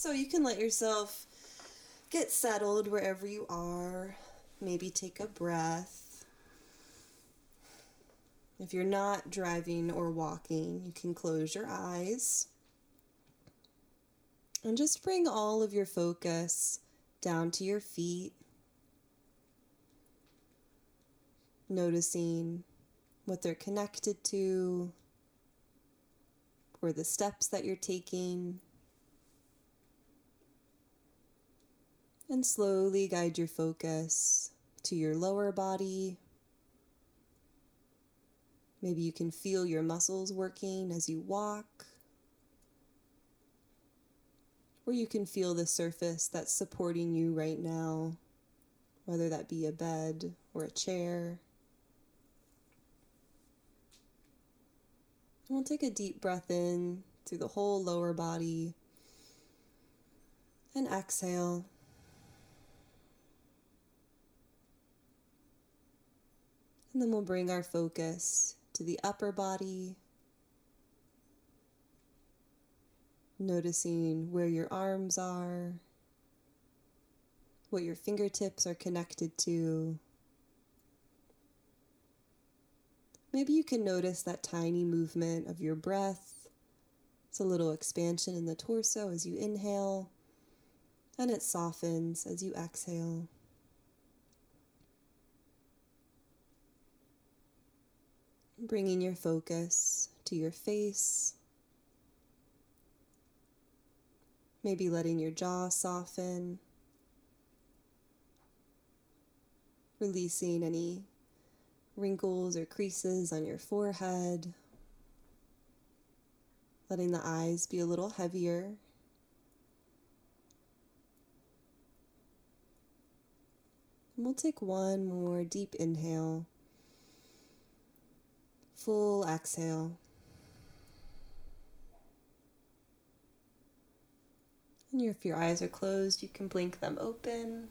So you can let yourself get settled wherever you are. Maybe take a breath. If you're not driving or walking, you can close your eyes. And just bring all of your focus down to your feet. Noticing what they're connected to, or the steps that you're taking. And slowly guide your focus to your lower body. Maybe you can feel your muscles working as you walk. Or you can feel the surface that's supporting you right now, whether that be a bed or a chair. And we'll take a deep breath in through the whole lower body and exhale. And then we'll bring our focus to the upper body, noticing where your arms are, what your fingertips are connected to. Maybe you can notice that tiny movement of your breath. It's a little expansion in the torso as you inhale, and it softens as you exhale. Bringing your focus to your face. Maybe letting your jaw soften. Releasing any wrinkles or creases on your forehead. Letting the eyes be a little heavier. And we'll take one more deep inhale full exhale. And if your eyes are closed, you can blink them open.